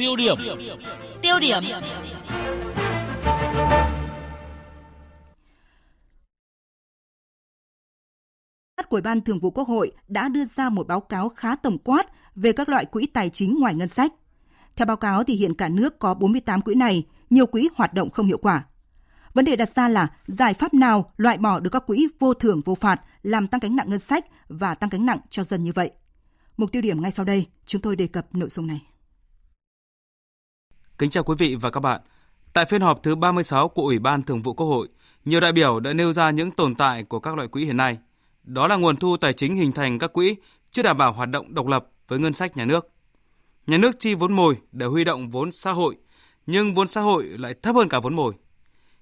Tiêu điểm. Tiêu điểm. của Ban Thường vụ Quốc hội đã đưa ra một báo cáo khá tổng quát về các loại quỹ tài chính ngoài ngân sách. Theo báo cáo thì hiện cả nước có 48 quỹ này, nhiều quỹ hoạt động không hiệu quả. Vấn đề đặt ra là giải pháp nào loại bỏ được các quỹ vô thưởng vô phạt làm tăng gánh nặng ngân sách và tăng gánh nặng cho dân như vậy. Mục tiêu điểm ngay sau đây, chúng tôi đề cập nội dung này. Kính chào quý vị và các bạn. Tại phiên họp thứ 36 của Ủy ban Thường vụ Quốc hội, nhiều đại biểu đã nêu ra những tồn tại của các loại quỹ hiện nay. Đó là nguồn thu tài chính hình thành các quỹ chưa đảm bảo hoạt động độc lập với ngân sách nhà nước. Nhà nước chi vốn mồi để huy động vốn xã hội, nhưng vốn xã hội lại thấp hơn cả vốn mồi.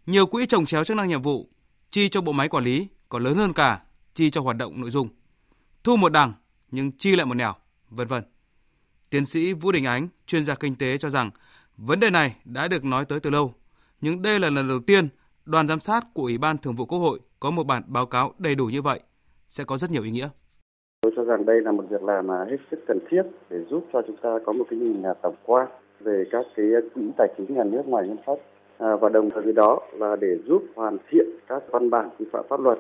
Nhiều quỹ trồng chéo chức năng nhiệm vụ, chi cho bộ máy quản lý còn lớn hơn cả chi cho hoạt động nội dung. Thu một đằng nhưng chi lại một nẻo, vân vân. Tiến sĩ Vũ Đình Ánh, chuyên gia kinh tế cho rằng vấn đề này đã được nói tới từ lâu, nhưng đây là lần đầu tiên đoàn giám sát của Ủy ban Thường vụ Quốc hội có một bản báo cáo đầy đủ như vậy, sẽ có rất nhiều ý nghĩa. Tôi cho rằng đây là một việc làm hết sức cần thiết để giúp cho chúng ta có một cái nhìn tổng quan về các cái quỹ tài chính nhà nước ngoài ngân sách à, và đồng thời với đó là để giúp hoàn thiện các văn bản quy phạm pháp luật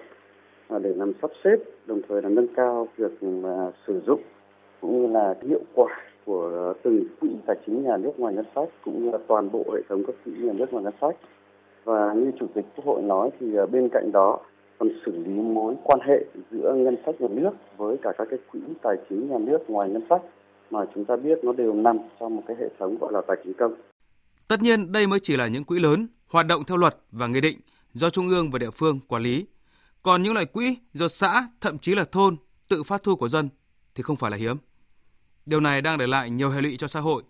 à, để làm sắp xếp đồng thời là nâng cao việc à, sử dụng cũng như là hiệu quả của ờ, từng quỹ tài chính nhà nước ngoài ngân sách cũng như là toàn bộ hệ thống các quỹ nhà nước ngoài ngân sách và như chủ tịch quốc hội nói thì ờ, bên cạnh đó còn xử lý mối quan hệ giữa ngân sách nhà nước với cả các cái quỹ tài chính nhà nước ngoài ngân sách mà chúng ta biết nó đều nằm trong một cái hệ thống gọi là tài chính công. Tất nhiên đây mới chỉ là những quỹ lớn hoạt động theo luật và nghị định do trung ương và địa phương quản lý. Còn những loại quỹ do xã, thậm chí là thôn tự phát thu của dân thì không phải là hiếm. Điều này đang để lại nhiều hệ lụy cho xã hội,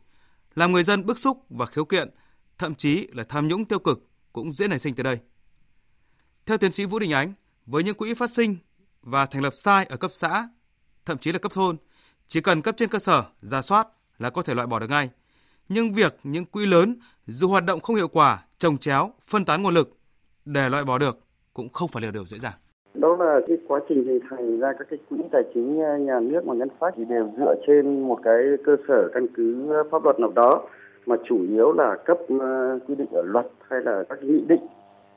làm người dân bức xúc và khiếu kiện, thậm chí là tham nhũng tiêu cực cũng dễ nảy sinh từ đây. Theo tiến sĩ Vũ Đình Ánh, với những quỹ phát sinh và thành lập sai ở cấp xã, thậm chí là cấp thôn, chỉ cần cấp trên cơ sở ra soát là có thể loại bỏ được ngay. Nhưng việc những quỹ lớn dù hoạt động không hiệu quả, trồng chéo, phân tán nguồn lực để loại bỏ được cũng không phải là điều dễ dàng. Đó là cái quá trình hình thành ra các cái quỹ tài chính ờ, nhà nước và ngân sách thì đều dựa trên một cái cơ sở căn cứ pháp luật nào đó, mà chủ yếu là cấp ờ, quy định ở luật hay là các nghị định.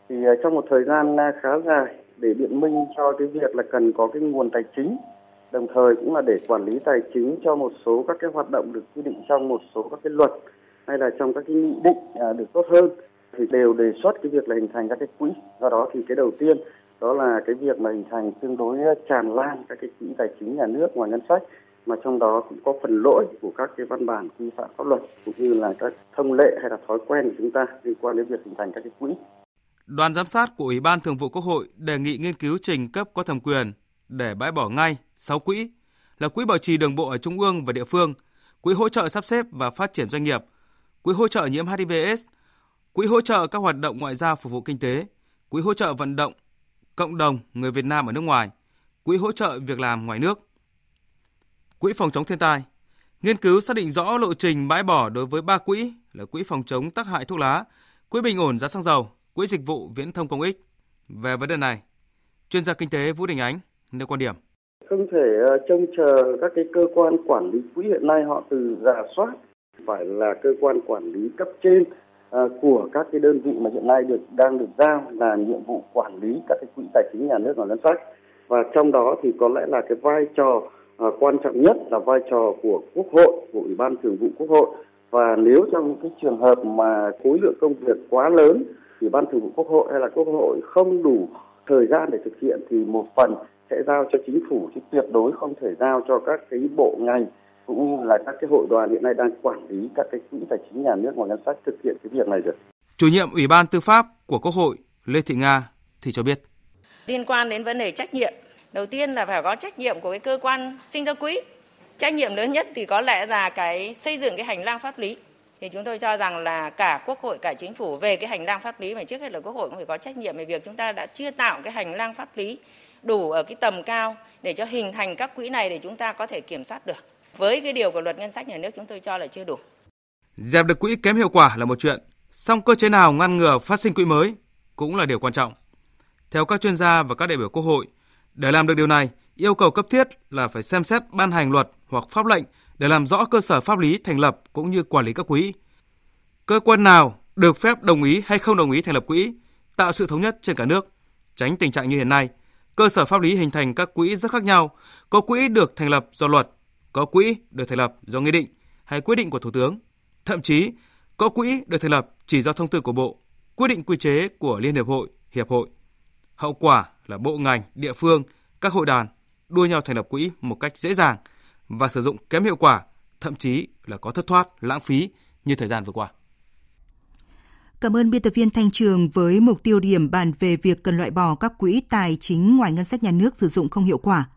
Thì ờ, trong một thời gian khá dài để biện minh cho cái việc là cần có cái nguồn tài chính, đồng thời cũng là để quản lý tài chính cho một số các cái hoạt động được quy định trong một số các cái luật hay là trong các cái nghị định được tốt hơn, thì đều đề xuất cái việc là hình thành các cái quỹ. Do đó thì cái đầu tiên đó là cái việc mà hình thành tương đối ờ, tràn lan các cái quỹ tài chính nhà nước ngoài ngân sách mà trong đó cũng có phần lỗi của các cái văn bản quy phạm pháp luật cũng như là các thông lệ hay là thói quen của chúng ta liên quan đến việc hình thành các cái quỹ. Đoàn giám sát của Ủy ban Thường vụ Quốc hội đề nghị nghiên cứu trình cấp có thẩm quyền để bãi bỏ ngay 6 quỹ là Quỹ bảo trì đường bộ ở Trung ương và địa phương, Quỹ hỗ trợ sắp xếp và phát triển doanh nghiệp, Quỹ hỗ trợ nhiễm HIVS, Quỹ hỗ trợ các hoạt động ngoại giao phục vụ kinh tế, Quỹ hỗ trợ vận động cộng đồng người Việt Nam ở nước ngoài, Quỹ hỗ trợ việc làm ngoài nước, Quỹ phòng chống thiên tai, nghiên cứu xác định rõ lộ trình bãi bỏ đối với ba quỹ là Quỹ phòng chống tác hại thuốc lá, Quỹ bình ổn giá xăng dầu, Quỹ dịch vụ viễn thông công ích. Về vấn đề này, chuyên gia kinh tế Vũ Đình Ánh nêu quan điểm. Không thể ờ, trông chờ các cái cơ quan quản lý quỹ hiện nay họ từ giả soát phải là cơ quan quản lý cấp trên Ờ, của các cái đơn vị mà hiện nay được đang được giao là nhiệm vụ quản lý các cái quỹ tài chính nhà nước và ngân sách. Và trong đó thì có lẽ là cái vai trò uh, quan trọng nhất là vai trò của quốc hội của ủy ban thường vụ quốc hội. Và nếu trong cái trường hợp mà khối lượng công việc quá lớn ủy ban thường vụ quốc hội hay là quốc hội không đủ thời gian để thực hiện thì một phần sẽ giao cho chính phủ chứ tuyệt đối không thể giao cho các cái bộ ngành cũng như là các cái hội đoàn hiện nay đang quản lý các cái quỹ tài chính nhà nước ngoài ngân sách thực hiện cái việc này được. Chủ nhiệm Ủy ban Tư pháp của Quốc hội Lê Thị Nga thì cho biết. Liên quan đến vấn đề trách nhiệm, đầu tiên là phải có trách nhiệm của cái cơ quan sinh ra quỹ. Trách nhiệm lớn nhất thì có lẽ là cái xây dựng cái hành lang pháp lý thì chúng tôi cho rằng là cả quốc hội cả chính phủ về cái hành lang pháp lý mà trước hết là quốc hội cũng phải có trách nhiệm về việc chúng ta đã chưa tạo cái hành lang pháp lý đủ ở cái tầm cao để cho hình thành các quỹ này để chúng ta có thể kiểm soát được với cái điều của luật ngân sách nhà nước chúng tôi cho là chưa đủ dẹp được quỹ kém hiệu quả là một chuyện song cơ chế nào ngăn ngừa phát sinh quỹ mới cũng là điều quan trọng theo các chuyên gia và các đại biểu quốc hội để làm được điều này yêu cầu cấp thiết là phải xem xét ban hành luật hoặc pháp lệnh để làm rõ cơ sở pháp lý thành lập cũng như quản lý các quỹ. Cơ quan nào được phép đồng ý hay không đồng ý thành lập quỹ, tạo sự thống nhất trên cả nước, tránh tình trạng như hiện nay. Cơ sở pháp lý hình thành các quỹ rất khác nhau, có quỹ được thành lập do luật, có quỹ được thành lập do nghị định hay quyết định của Thủ tướng. Thậm chí, có quỹ được thành lập chỉ do thông tư của Bộ, quyết định quy chế của Liên Hiệp Hội, Hiệp hội. Hậu quả là bộ ngành, địa phương, các hội đoàn đua nhau thành lập quỹ một cách dễ dàng và sử dụng kém hiệu quả, thậm chí là có thất thoát, lãng phí như thời gian vừa qua. Cảm ơn biên tập viên Thanh Trường với mục tiêu điểm bàn về việc cần loại bỏ các quỹ tài chính ngoài ngân sách nhà nước sử dụng không hiệu quả.